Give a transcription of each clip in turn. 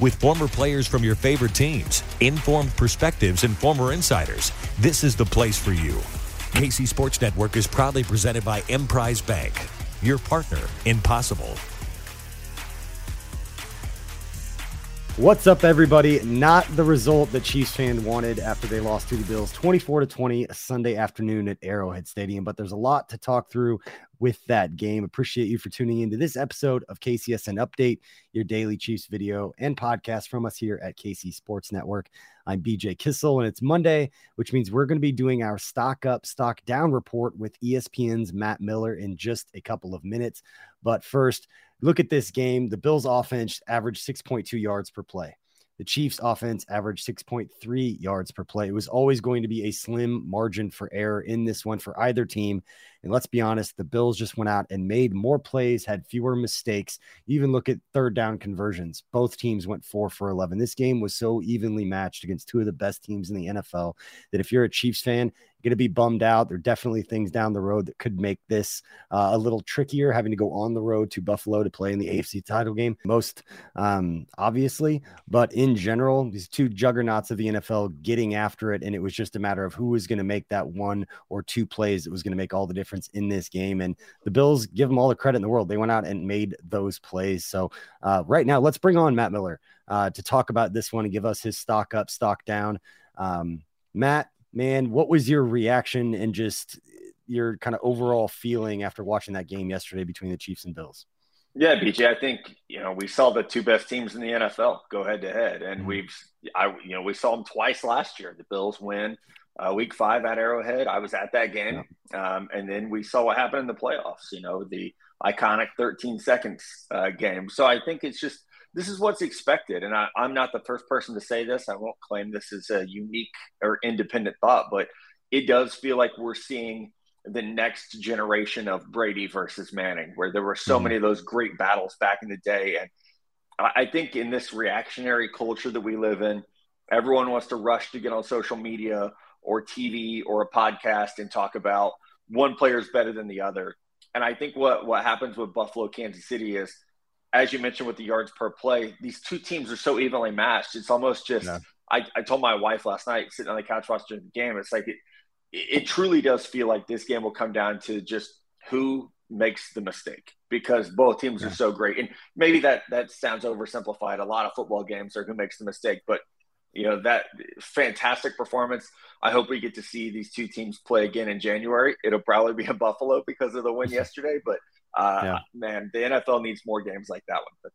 With former players from your favorite teams, informed perspectives, and former insiders, this is the place for you. KC Sports Network is proudly presented by Emprise Bank, your partner in possible. What's up, everybody? Not the result that Chiefs fan wanted after they lost to the Bills 24 to 20 Sunday afternoon at Arrowhead Stadium, but there's a lot to talk through with that game. Appreciate you for tuning into this episode of KCSN Update, your daily Chiefs video and podcast from us here at KC Sports Network. I'm BJ Kissel, and it's Monday, which means we're going to be doing our stock up, stock down report with ESPN's Matt Miller in just a couple of minutes. But first, look at this game. The Bills offense averaged 6.2 yards per play. The Chiefs offense averaged 6.3 yards per play. It was always going to be a slim margin for error in this one for either team. And let's be honest, the Bills just went out and made more plays, had fewer mistakes. even look at third down conversions. Both teams went four for 11. This game was so evenly matched against two of the best teams in the NFL that if you're a Chiefs fan, you're going to be bummed out. There are definitely things down the road that could make this uh, a little trickier, having to go on the road to Buffalo to play in the AFC title game, most um, obviously. But in general, these two juggernauts of the NFL getting after it. And it was just a matter of who was going to make that one or two plays that was going to make all the difference in this game. And the Bills give them all the credit in the world. They went out and made those plays. So uh, right now, let's bring on Matt Miller uh, to talk about this one and give us his stock up, stock down. Um, Matt, man, what was your reaction and just your kind of overall feeling after watching that game yesterday between the Chiefs and Bills? Yeah, BJ, I think you know we saw the two best teams in the NFL go head to head, and mm-hmm. we've I you know we saw them twice last year. The Bills win uh, Week Five at Arrowhead. I was at that game, yeah. um, and then we saw what happened in the playoffs. You know the iconic 13 seconds uh, game. So I think it's just this is what's expected. And I, am not the first person to say this. I won't claim this is a unique or independent thought, but it does feel like we're seeing the next generation of Brady versus Manning, where there were so mm-hmm. many of those great battles back in the day. And I, I think in this reactionary culture that we live in, everyone wants to rush to get on social media or TV or a podcast and talk about one player is better than the other. And I think what, what happens with Buffalo, Kansas City is – as you mentioned with the yards per play, these two teams are so evenly matched. It's almost just. Yeah. I, I told my wife last night, sitting on the couch watching the game, it's like it, it truly does feel like this game will come down to just who makes the mistake because both teams yeah. are so great. And maybe that that sounds oversimplified. A lot of football games are who makes the mistake, but you know that fantastic performance. I hope we get to see these two teams play again in January. It'll probably be in Buffalo because of the win yesterday, but uh, yeah. man, the NFL needs more games like that one.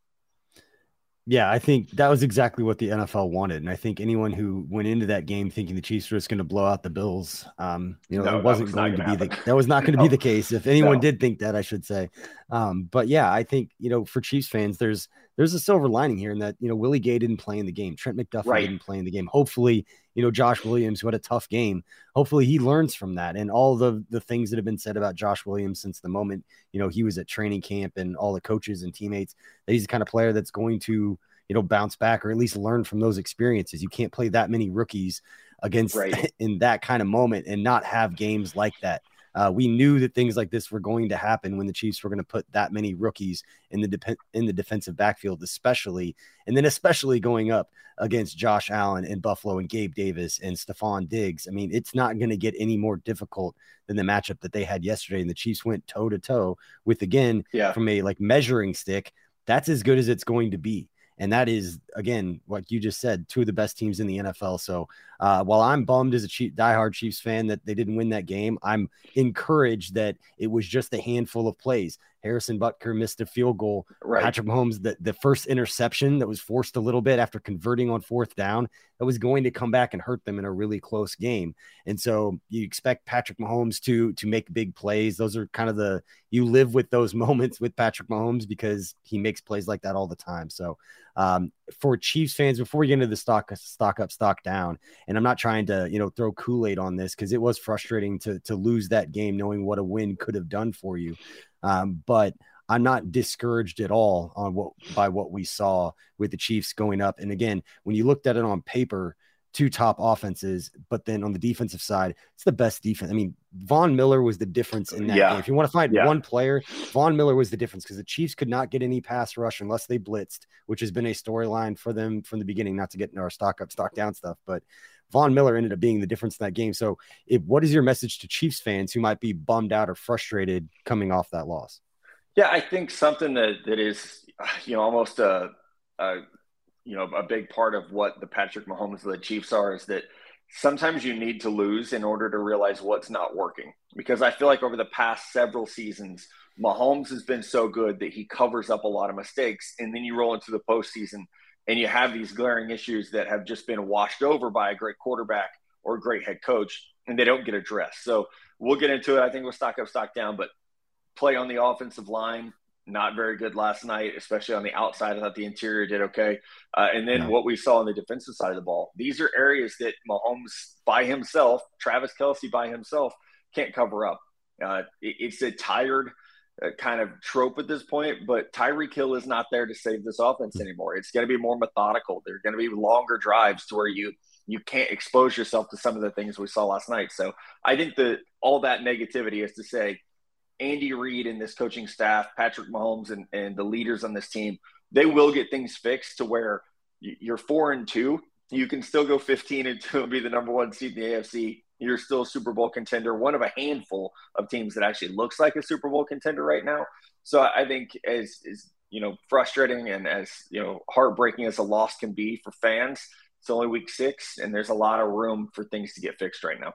Yeah, I think that was exactly what the NFL wanted, and I think anyone who went into that game thinking the Chiefs were just going to blow out the Bills, um, you know, no, that wasn't was going to be happen. the that was not going to no. be the case. If anyone no. did think that, I should say. Um, but yeah, I think you know, for Chiefs fans, there's there's a silver lining here in that you know Willie Gay didn't play in the game, Trent McDuffie right. didn't play in the game. Hopefully, you know, Josh Williams, who had a tough game, hopefully he learns from that and all the the things that have been said about Josh Williams since the moment you know he was at training camp and all the coaches and teammates. That he's the kind of player that's going to you know, bounce back or at least learn from those experiences. You can't play that many rookies against right. in that kind of moment and not have games like that. Uh, we knew that things like this were going to happen when the Chiefs were going to put that many rookies in the de- in the defensive backfield, especially, and then especially going up against Josh Allen and Buffalo and Gabe Davis and Stefon Diggs. I mean, it's not going to get any more difficult than the matchup that they had yesterday. And the Chiefs went toe to toe with again yeah. from a like measuring stick. That's as good as it's going to be. And that is, again, like you just said, two of the best teams in the NFL. So uh, while I'm bummed as a Chief, diehard Chiefs fan that they didn't win that game, I'm encouraged that it was just a handful of plays. Harrison Butker missed a field goal. Right. Patrick Mahomes, the, the first interception that was forced a little bit after converting on fourth down, that was going to come back and hurt them in a really close game. And so you expect Patrick Mahomes to to make big plays. Those are kind of the you live with those moments with Patrick Mahomes because he makes plays like that all the time. So um, for Chiefs fans, before we get into the stock stock up, stock down, and I'm not trying to you know throw Kool Aid on this because it was frustrating to to lose that game, knowing what a win could have done for you. Um, but I'm not discouraged at all on what by what we saw with the Chiefs going up. And again, when you looked at it on paper, two top offenses, but then on the defensive side, it's the best defense. I mean, Von Miller was the difference in that yeah. game. If you want to find yeah. one player, Von Miller was the difference because the Chiefs could not get any pass rush unless they blitzed, which has been a storyline for them from the beginning. Not to get into our stock up, stock down stuff, but Von Miller ended up being the difference in that game. So, if, what is your message to Chiefs fans who might be bummed out or frustrated coming off that loss? Yeah, I think something that that is, you know, almost a, a you know, a big part of what the Patrick Mahomes of the Chiefs are is that sometimes you need to lose in order to realize what's not working. Because I feel like over the past several seasons, Mahomes has been so good that he covers up a lot of mistakes, and then you roll into the postseason and you have these glaring issues that have just been washed over by a great quarterback or a great head coach, and they don't get addressed. So we'll get into it. I think we'll stock up, stock down, but play on the offensive line, not very good last night, especially on the outside. I thought the interior did okay. Uh, and then yeah. what we saw on the defensive side of the ball, these are areas that Mahomes by himself, Travis Kelce by himself, can't cover up. Uh, it, it's a tired – kind of trope at this point, but Tyreek Hill is not there to save this offense anymore. It's going to be more methodical. There are going to be longer drives to where you you can't expose yourself to some of the things we saw last night. So I think that all that negativity is to say Andy Reid and this coaching staff, Patrick Mahomes and, and the leaders on this team, they will get things fixed to where you're four and two. You can still go 15 and two and be the number one seed in the AFC you're still a Super Bowl contender, one of a handful of teams that actually looks like a Super Bowl contender right now. So I think as is you know frustrating and as you know heartbreaking as a loss can be for fans, it's only week six, and there's a lot of room for things to get fixed right now.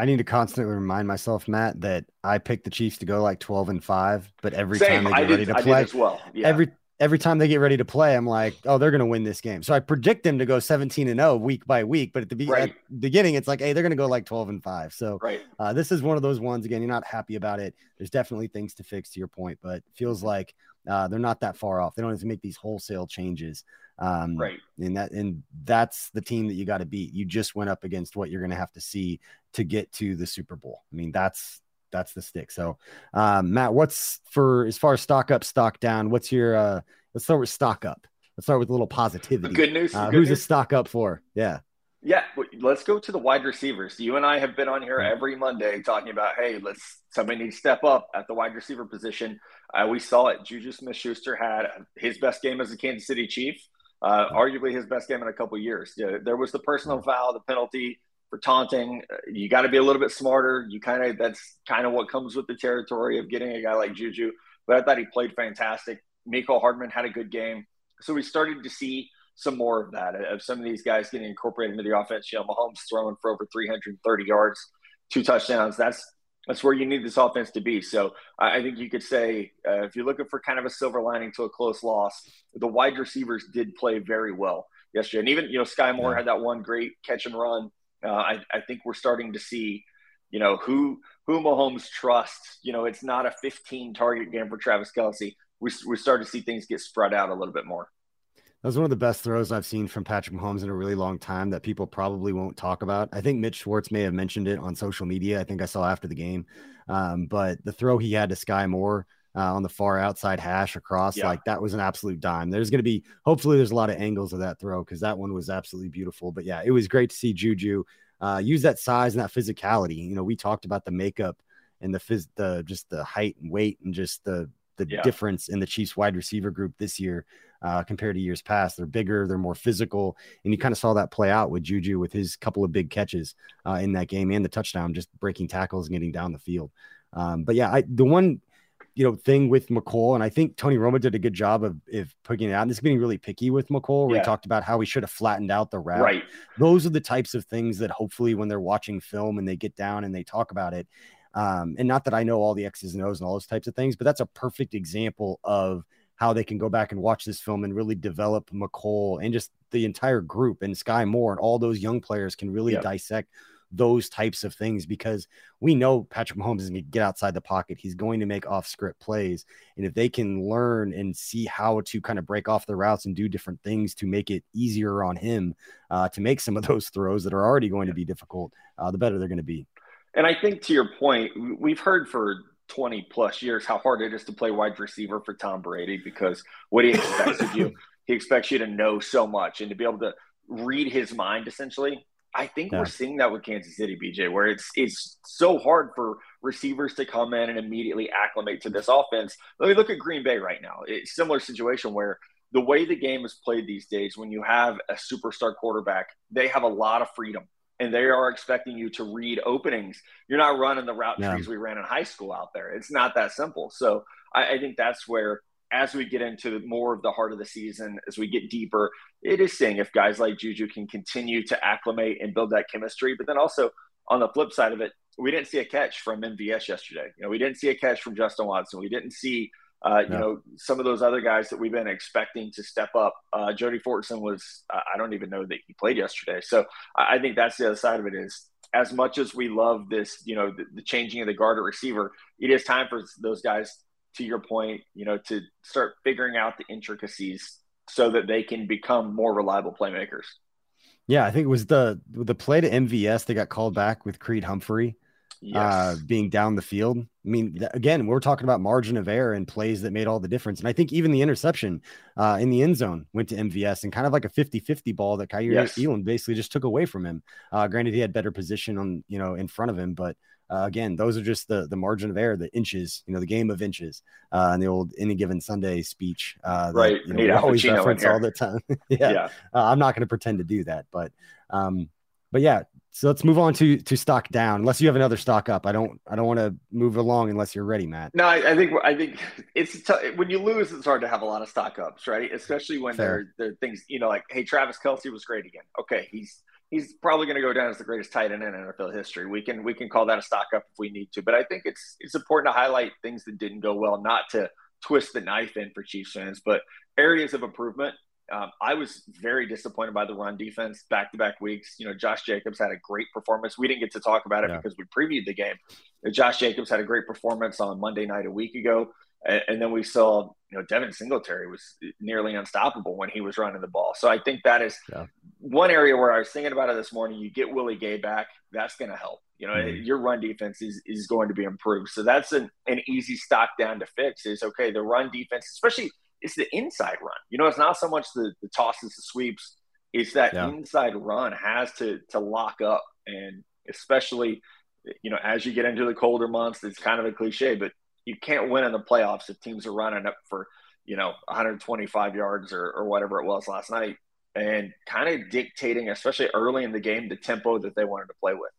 I need to constantly remind myself, Matt, that I picked the Chiefs to go like 12 and 5, but every Same. time they get did, ready to play, well. yeah. every every time they get ready to play, I'm like, oh, they're going to win this game. So I predict them to go 17 and 0 week by week. But at the, be- right. at beginning, it's like, hey, they're going to go like 12 and 5. So right. uh, this is one of those ones. Again, you're not happy about it. There's definitely things to fix to your point, but feels like uh, they're not that far off. They don't have to make these wholesale changes. Um, right. And that and that's the team that you got to beat. You just went up against what you're going to have to see to get to the Super Bowl. I mean, that's that's the stick. So, um, Matt, what's for as far as stock up, stock down? What's your uh, Let's start with stock up. Let's start with a little positivity. Good news. Uh, good who's news. a stock up for? Yeah. Yeah, let's go to the wide receivers. You and I have been on here every Monday talking about, hey, let's somebody needs to step up at the wide receiver position. Uh, we saw it. Juju Smith-Schuster had his best game as a Kansas City Chief, uh, arguably his best game in a couple years. Yeah, there was the personal foul, the penalty for taunting. Uh, you got to be a little bit smarter. You kind of that's kind of what comes with the territory of getting a guy like Juju. But I thought he played fantastic. Mecole Hardman had a good game. So we started to see some more of that, of some of these guys getting incorporated into the offense. You know, Mahomes throwing for over 330 yards, two touchdowns. That's that's where you need this offense to be. So I think you could say uh, if you're looking for kind of a silver lining to a close loss, the wide receivers did play very well yesterday. And even, you know, Sky Moore yeah. had that one great catch and run. Uh, I, I think we're starting to see, you know, who who Mahomes trusts. You know, it's not a 15 target game for Travis Kelce we we started to see things get spread out a little bit more. That was one of the best throws I've seen from Patrick Mahomes in a really long time that people probably won't talk about. I think Mitch Schwartz may have mentioned it on social media. I think I saw after the game. Um, but the throw he had to Sky Moore uh, on the far outside hash across, yeah. like that was an absolute dime. There's going to be, hopefully, there's a lot of angles of that throw because that one was absolutely beautiful. But yeah, it was great to see Juju uh, use that size and that physicality. You know, we talked about the makeup and the phys the just the height and weight and just the the Yeah. difference in the Chiefs wide receiver group this year uh, compared to years past. They're bigger, they're more physical, and you kind of saw that play out with Juju with his couple of big catches uh, in that game and the touchdown, just breaking tackles and getting down the field. Um, but yeah, I the one you know thing with Mecole, and I think Tony Romo did a good job of, of putting it out. And this is being really picky with Mecole, where Yeah. he talked about how he should have flattened out the route Right. those are the types of things that hopefully when they're watching film and they get down and they talk about it um, and not that i know all the x's and o's and all those types of things but that's a perfect example of how they can go back and watch this film and really develop mecole and just the entire group and sky moore and all those young players can really Yep. dissect those types of things because we know Patrick Mahomes is going to get outside the pocket. He's going to make off script plays. And if they can learn and see how to kind of break off the routes and do different things to make it easier on him uh, to make some of those throws that are already going to be difficult, uh, the better they're going to be. And I think to your point, we've heard for 20 plus years how hard it is to play wide receiver for Tom Brady because what he expects of you, he expects you to know so much and to be able to read his mind essentially. I think Yeah. we're seeing that with Kansas City, BJ, where it's it's so hard for receivers to come in and immediately acclimate to this offense. Let me look at Green Bay right now. It's a similar situation where the way the game is played these days, when you have a superstar quarterback, they have a lot of freedom and they are expecting you to read openings. You're not running the route Yeah. trees we ran in high school out there. It's not that simple. So I, I think that's where, as we get into more of the heart of the season, as we get deeper, it is seeing if guys like Juju can continue to acclimate and build that chemistry. But then also on the flip side of it, we didn't see a catch from MVS yesterday. You know, we didn't see a catch from Justin Watson. We didn't see uh, you Yeah. know, some of those other guys that we've been expecting to step up. Uh, Jody Fortson was, I I don't even know that he played yesterday. So I I think that's the other side of it is as much as we love this, you know, the, the changing of the guard at receiver, it is time for those guys, to your point, you know, to start figuring out the intricacies so that they can become more reliable playmakers. Yeah, I think it was the the play to MVS that got called back with Creed Humphrey. Yes. uh, being down the field. I mean, again, we're talking about margin of error and plays that made all the difference. And I think even the interception uh, in the end zone went to MVS and kind of like a 50 50 ball that Kaiir Yes. Elam basically just took away from him. Uh, granted, he had better position on, you know, in front of him, but uh, again, those are just the the margin of error, the inches, you know, the game of inches, uh, and the old any given Sunday speech. Uh, that, Right. You know, we always Pacino reference all the time. yeah. yeah. Uh, I'm not going to pretend to do that, but um, but yeah. So let's move on to to stock down. Unless you have another stock up, I don't I don't want to move along unless you're ready, Matt. No, I, I think I think it's t- when you lose, it's hard to have a lot of stock ups, right? Especially when Fair. there there are things you know like, hey, Travis Kelce was great again. Okay, he's he's probably going to go down as the greatest tight end in NFL history. We can we can call that a stock up if we need to, but I think it's it's important to highlight things that didn't go well, not to twist the knife in for Chiefs fans, but areas of improvement. Um, I was very disappointed by the run defense back to back weeks. You know, Josh Jacobs had a great performance. We didn't get to talk about it Yeah. because we previewed the game. Josh Jacobs had a great performance on Monday night a week ago. And, and then we saw, you know, Devin Singletary was nearly unstoppable when he was running the ball. So I think that is Yeah. one area where I was thinking about it this morning. You get Willie Gay back, that's going to help. You know, Mhm. your run defense is, is going to be improved. So that's an, an easy stock down to fix is okay, the run defense, especially it's the inside run. You know, it's not so much the, the tosses, the sweeps. It's that Yeah. inside run has to to lock up, and especially, you know, as you get into the colder months, it's kind of a cliche, but you can't win in the playoffs if teams are running up for you know 125 yards or, or whatever it was last night, and kind of dictating, especially early in the game, the tempo that they wanted to play with.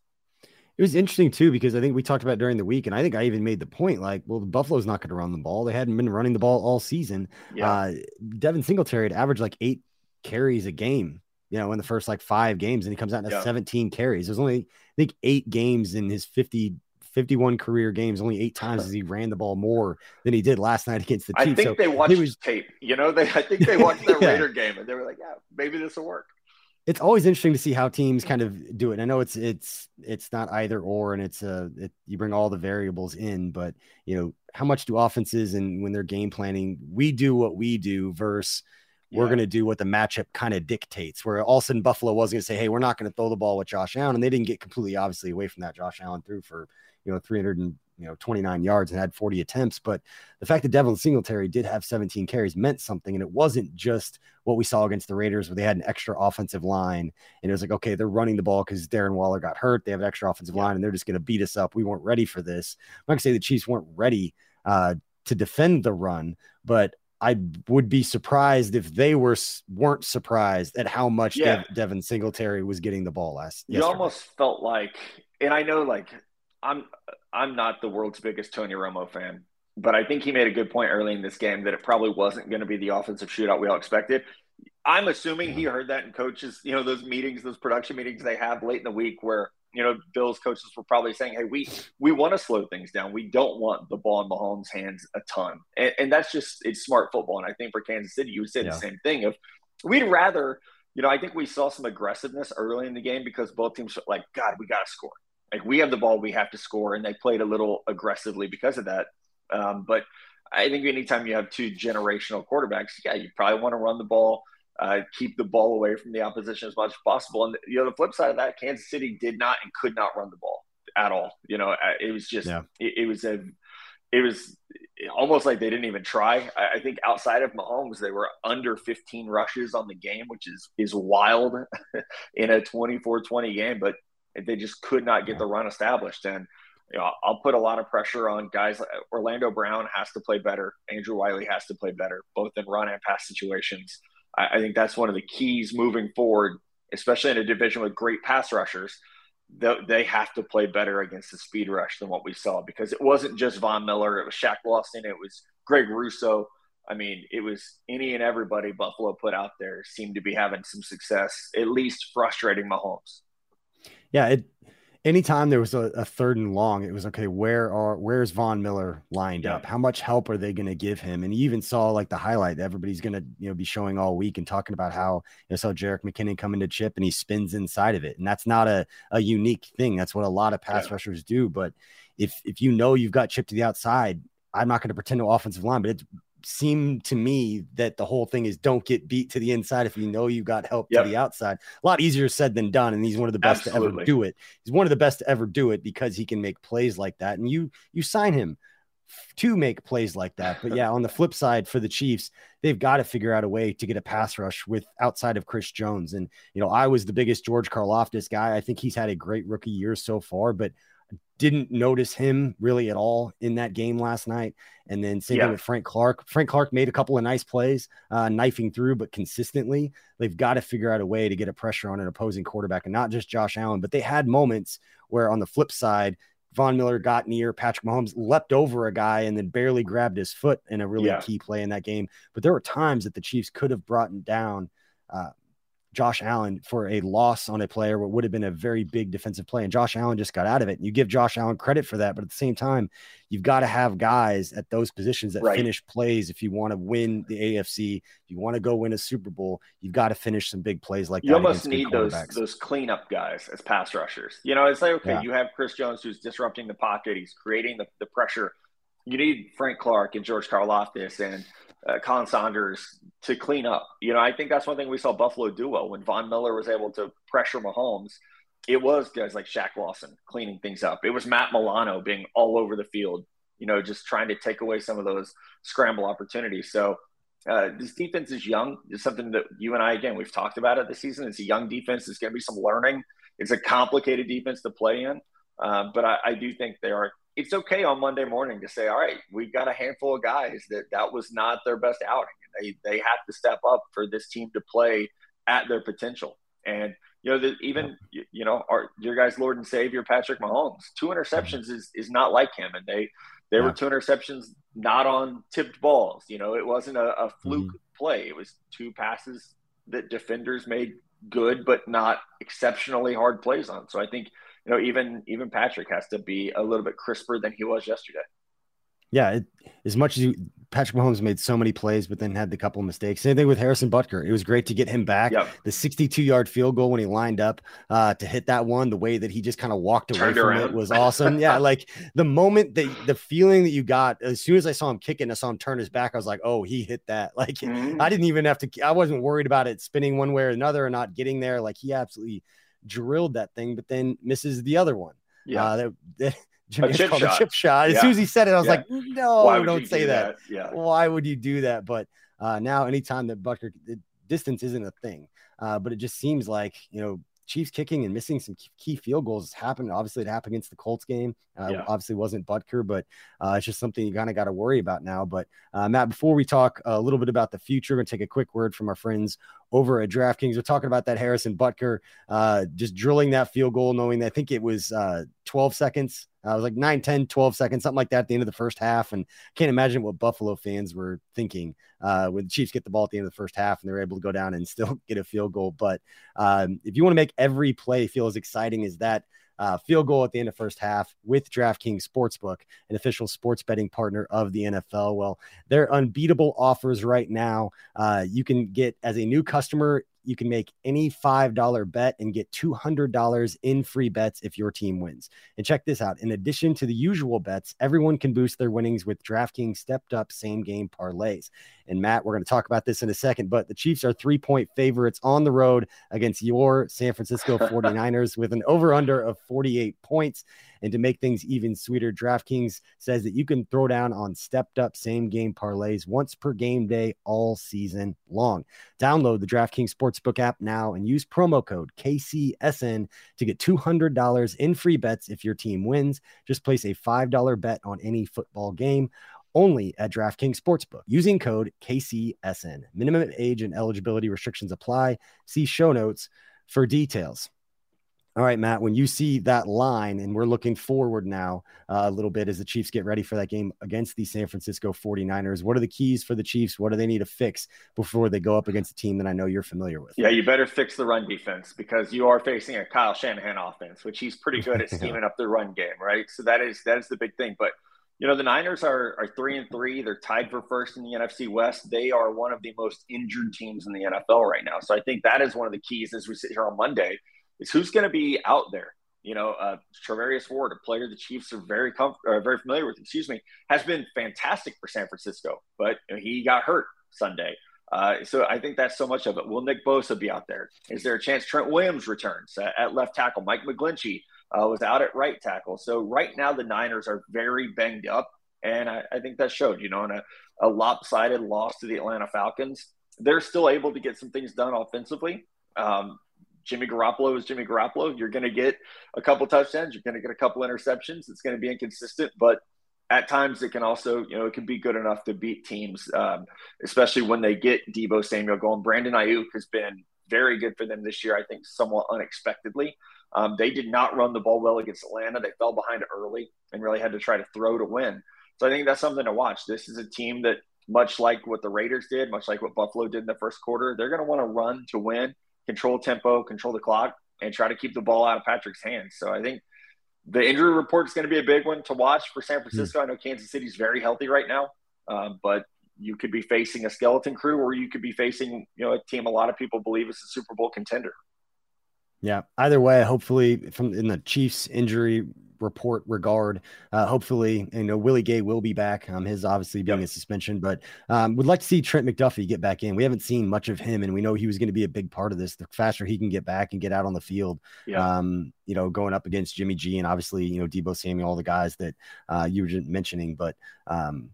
It was interesting too because I think we talked about during the week, and I think I even made the point like, well, the Buffalo's not going to run the ball. They hadn't been running the ball all season. Yeah, Uh, Devin Singletary had averaged like eight carries a game, you know, in the first like five games, and he comes out and Yeah. 17 carries. There's only, I think, eight games in his 50, 51 career games. Only eight times has he ran the ball more than he did last night against the Chiefs. I think So they watched was- tape. You know, they I think they watched that Yeah. Raider game and they were like, yeah, maybe this will work. It's always interesting to see how teams kind of do it. I know it's it's it's not either or, and it's uh it, you bring all the variables in, but you know how much do offenses and when they're game planning, we do what we do versus we're going to do what the matchup kind of dictates. Where all of a sudden Buffalo was going to say, "Hey, we're not going to throw the ball with Josh Allen," and they didn't get completely obviously away from that. Josh Allen threw for you know 300 and you know 29 yards and had 40 attempts. But the fact that Devin Singletary did have 17 carries meant something, and it wasn't just what we saw against the Raiders where they had an extra offensive line, and it was like okay, they're running the ball because Darren Waller got hurt. They have an extra offensive line, and they're just going to beat us up. We weren't ready for this. I'm not gonna say the Chiefs weren't ready uh, to defend the run, but I would be surprised if they were weren't surprised at how much yeah. Dev, Devin Singletary was getting the ball last. You yesterday. almost felt like, and I know like I'm I'm not the world's biggest Tony Romo fan, but I think he made a good point early in this game that it probably wasn't going to be the offensive shootout we all expected. I'm assuming he heard that in coaches, you know, those meetings, those production meetings they have late in the week where you know, Bills coaches were probably saying, "Hey, we we want to slow things down. We don't want the ball in Mahomes' hands a ton." And, and that's just it's smart football. And I think for Kansas City, you said yeah. the same thing. Of we'd rather, you know, I think we saw some aggressiveness early in the game because both teams were like, "God, we got to score. Like we have the ball, we have to score," and they played a little aggressively because of that. Um, but I think anytime you have two generational quarterbacks, yeah, you probably want to run the ball uh, keep the ball away from the opposition as much as possible. And you know, the flip side of that, Kansas City did not and could not run the ball at all. You know, uh, it was just yeah. it, it, was a it was almost like they didn't even try. I, I, think outside of Mahomes, they were under 15 rushes on the game, which is is wild in a 24-20 game. But they just could not get the run established. And you know, I'll put a lot of pressure on guys. Uh, Orlando Brown has to play better. Andrew Wylie has to play better, both in run and pass situations. I, I think that's one of the keys moving forward, especially in a division with great pass rushers. They, they have to play better against the speed rush than what we saw because it wasn't just Von Miller, it was Shaq Lawson, it was Greg Rousseau. I mean, it was any and everybody Buffalo put out there seemed to be having some success, at least frustrating Mahomes. Yeah, it anytime there was a, a, third and long, it was okay. Where are where's Von Miller lined yeah. up? How much help are they going to give him? And you even saw like the highlight that everybody's going to you know be showing all week and talking about how you know, saw Jerick McKinnon come into chip and he spins inside of it, and that's not a a unique thing. That's what a lot of pass yeah. rushers do. But if if you know you've got chip to the outside, I'm not going to pretend to offensive line, but it's seem to me that the whole thing is don't get beat to the inside if you know you got help yep. to the outside. A lot easier said than done, and he's one of the best Absolutely. to ever do it. He's one of the best to ever do it because he can make plays like that, and you you sign him to make plays like that. But yeah, on the flip side for the Chiefs, they've got to figure out a way to get a pass rush with outside of Chris Jones. And you know, I was the biggest George Karlaftis guy. I think he's had a great rookie year so far, but didn't notice him really at all in that game last night. And then same yeah. with Frank Clark. Frank Clark made a couple of nice plays, uh, knifing through, but consistently, they've got to figure out a way to get a pressure on an opposing quarterback and not just Josh Allen. But they had moments where on the flip side, Von Miller got near Patrick Mahomes, leapt over a guy, and then barely grabbed his foot in a really yeah. key play in that game. But there were times that the Chiefs could have brought him down uh, Josh Allen for a loss on a player what would have been a very big defensive play. And Josh Allen just got out of it. And you give Josh Allen credit for that. But at the same time, you've got to have guys at those positions that right. finish plays if you want to win the AFC, if you want to go win a Super Bowl, you've got to finish some big plays like you that. You almost need those those cleanup guys as pass rushers. You know, it's like, okay, yeah. you have Chris Jones who's disrupting the pocket, he's creating the, the pressure. You need Frank Clark and George Karlaftis and uh, Colin Saunders to clean up. You know, I think that's one thing we saw Buffalo do well when Von Miller was able to pressure Mahomes. It was guys like Shaq Lawson cleaning things up. It was Matt Milano being all over the field, you know, just trying to take away some of those scramble opportunities. So uh, this defense is young. It's something that you and I, again, we've talked about it this season. It's a young defense. It's going to be some learning. It's a complicated defense to play in. Uh, but I, I do think they are it's okay on Monday morning to say, all right, we've got a handful of guys that that was not their best outing. They they have to step up for this team to play at their potential. And you know, the, even you know, our your guys' Lord and Savior Patrick Mahomes, two interceptions is is not like him, and they they yeah. were two interceptions not on tipped balls. You know, it wasn't a, a fluke mm-hmm. play. It was two passes that defenders made good, but not exceptionally hard plays on. So I think you know, even even Patrick has to be a little bit crisper than he was yesterday. Yeah, it, as much as you, Patrick Mahomes made so many plays, but then had the couple of mistakes. Same thing with Harrison Butker. It was great to get him back. Yep. The 62 yard field goal when he lined up uh, to hit that one, the way that he just kind of walked away Turned from around. it was awesome. yeah, like the moment that the feeling that you got as soon as I saw him kicking, I saw him turn his back. I was like, oh, he hit that. Like mm-hmm. I didn't even have to. I wasn't worried about it spinning one way or another or not getting there. Like he absolutely drilled that thing, but then misses the other one. Yeah, uh, that, that, a called shot. a chip shot. As yeah. soon as he said it, I was yeah. like, no, don't say do that. that. Yeah. Why would you do that? But uh, now, anytime that Butker distance isn't a thing, uh, but it just seems like you know Chiefs kicking and missing some key field goals has happened. Obviously, it happened against the Colts game. Uh, yeah. Obviously, wasn't Butker, but uh, it's just something you kind of got to worry about now. But uh, Matt, before we talk a little bit about the future, we're going to take a quick word from our friends over at DraftKings. We're talking about that Harrison Butker uh, just drilling that field goal, knowing that I think it was uh, 12 seconds. I was like 9, 10, 12 seconds, something like that at the end of the first half. And I can't imagine what Buffalo fans were thinking uh, when the Chiefs get the ball at the end of the first half and they're able to go down and still get a field goal. But um, if you want to make every play feel as exciting as that, uh, field goal at the end of first half with DraftKings Sportsbook, an official sports betting partner of the NFL. Well, they're unbeatable offers right now. Uh, you can get as a new customer you can make any $5 bet and get $200 in free bets if your team wins. And check this out. In addition to the usual bets, everyone can boost their winnings with DraftKings stepped up same game parlays. And Matt, we're going to talk about this in a second, but the Chiefs are three point favorites on the road against your San Francisco 49ers with an over under of 48 points. And to make things even sweeter, DraftKings says that you can throw down on stepped up same game parlays once per game day all season long. Download the DraftKings Sportsbook app now and use promo code KCSN to get $200 in free bets if your team wins. Just place a $5 bet on any football game only at DraftKings Sportsbook using code KCSN. Minimum age and eligibility restrictions apply. See show notes for details. All right, Matt, when you see that line, and we're looking forward now uh, a little bit as the Chiefs get ready for that game against the San Francisco 49ers, what are the keys for the Chiefs? What do they need to fix before they go up against a team that I know you're familiar with? Yeah, you better fix the run defense because you are facing a Kyle Shanahan offense, which he's pretty good at scheming up the run game, right? So that is that is the big thing. But you know, the Niners are are three and three. They're tied for first in the NFC West. They are one of the most injured teams in the NFL right now. So I think that is one of the keys as we sit here on Monday is who's going to be out there. You know, uh, Charvarius Ward, a player the Chiefs are very comf- uh, very familiar with, excuse me, has been fantastic for San Francisco, but he got hurt Sunday. Uh, so I think that's so much of it. Will Nick Bosa be out there? Is there a chance Trent Williams returns at, at left tackle? Mike McGlinchey uh, was out at right tackle. So right now the Niners are very banged up, and I, I think that showed. You know, in a, a lopsided loss to the Atlanta Falcons, they're still able to get some things done offensively. Um, Jimmy Garoppolo is Jimmy Garoppolo. You're going to get a couple touchdowns. You're going to get a couple interceptions. It's going to be inconsistent, but at times it can also, you know, it can be good enough to beat teams, um, especially when they get Deebo Samuel going. Brandon Aiyuk has been very good for them this year, I think, somewhat unexpectedly. Um, they did not run the ball well against Atlanta. They fell behind early and really had to try to throw to win. So I think that's something to watch. This is a team that, much like what the Raiders did, much like what Buffalo did in the first quarter, they're going to want to run to win control tempo, control the clock, and try to keep the ball out of Patrick's hands. So I think the injury report is going to be a big one to watch for San Francisco. Mm-hmm. I know Kansas City's very healthy right now, um, but you could be facing a skeleton crew, or you could be facing you know a team a lot of people believe is a Super Bowl contender. Yeah. Either way, hopefully, from in the Chiefs' injury report regard. Uh, hopefully, you know Willie Gay will be back. Um, his obviously being yep. a suspension, but um, would like to see Trent McDuffie get back in. We haven't seen much of him, and we know he was going to be a big part of this. The faster he can get back and get out on the field, yeah. um, you know, going up against Jimmy G and obviously you know Deebo Samuel, all the guys that uh, you were just mentioning, but um,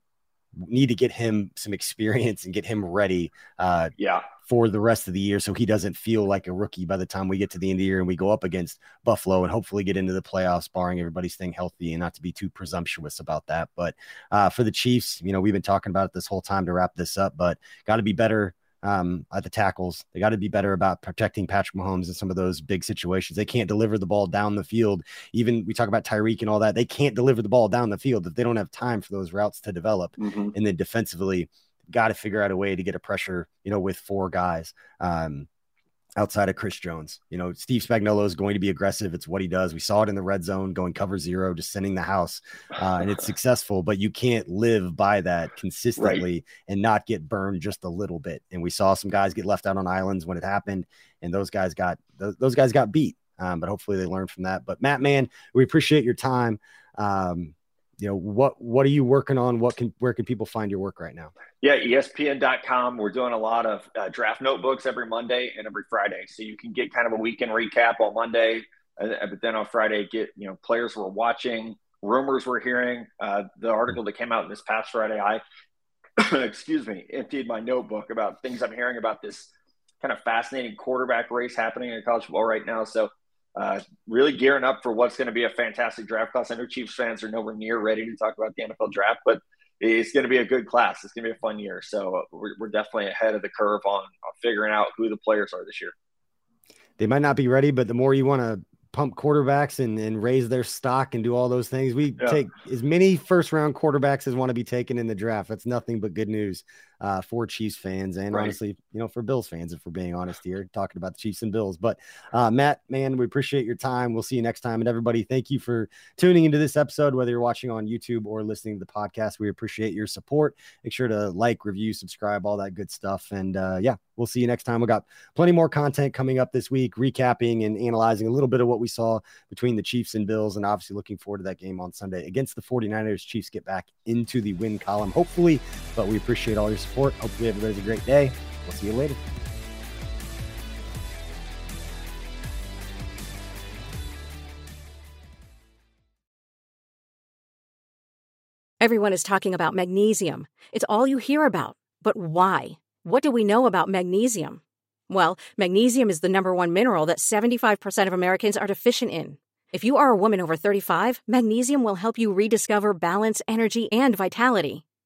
need to get him some experience and get him ready. Uh, yeah. For the rest of the year, so he doesn't feel like a rookie by the time we get to the end of the year and we go up against Buffalo and hopefully get into the playoffs, barring everybody staying healthy and not to be too presumptuous about that. But uh, for the Chiefs, you know, we've been talking about it this whole time to wrap this up, but got to be better um, at the tackles. They got to be better about protecting Patrick Mahomes in some of those big situations. They can't deliver the ball down the field. Even we talk about Tyreek and all that. They can't deliver the ball down the field if they don't have time for those routes to develop. Mm-hmm. And then defensively, got to figure out a way to get a pressure, you know, with four guys. Um, outside of Chris Jones. You know, Steve Spagnuolo is going to be aggressive. It's what he does. We saw it in the red zone, going cover zero, just sending the house, uh, and it's successful. But you can't live by that consistently right. and not get burned just a little bit. And we saw some guys get left out on islands when it happened, and those guys got those, those guys got beat. Um, but hopefully they learned from that. But Matt, man, we appreciate your time. Um, you know what what are you working on what can where can people find your work right now yeah espn.com we're doing a lot of uh, draft notebooks every monday and every friday so you can get kind of a weekend recap on monday uh, but then on friday get you know players we're watching rumors we're hearing. Uh, the article that came out this past Friday, I, excuse me, emptied my notebook about things I'm hearing about this kind of fascinating quarterback race happening in college football right now. So, uh, really gearing up for what's going to be a fantastic draft class. I know Chiefs fans are nowhere near ready to talk about the NFL draft, but it's going to be a good class. It's going to be a fun year. So we're, we're definitely ahead of the curve on, on figuring out who the players are this year. They might not be ready, but the more you want to pump quarterbacks and, and raise their stock and do all those things. We yeah. take as many first round quarterbacks as want to be taken in the draft. That's nothing but good news uh, for Chiefs fans and right. honestly, you know, for Bills fans, if we're being honest here, talking about the Chiefs and Bills. But uh, Matt, man, we appreciate your time. We'll see you next time. And everybody, thank you for tuning into this episode, whether you're watching on YouTube or listening to the podcast. We appreciate your support. Make sure to like, review, subscribe, all that good stuff. And uh, yeah, we'll see you next time. We got plenty more content coming up this week, recapping and analyzing a little bit of what we saw between the Chiefs and Bills, and obviously looking forward to that game on Sunday against the 49ers. Chiefs get back into the win column, hopefully. But we appreciate all your support. Hopefully, everybody has a great day. We'll see you later. Everyone is talking about magnesium. It's all you hear about. But why? What do we know about magnesium? Well, magnesium is the number one mineral that 75% of Americans are deficient in. If you are a woman over 35, magnesium will help you rediscover balance, energy, and vitality.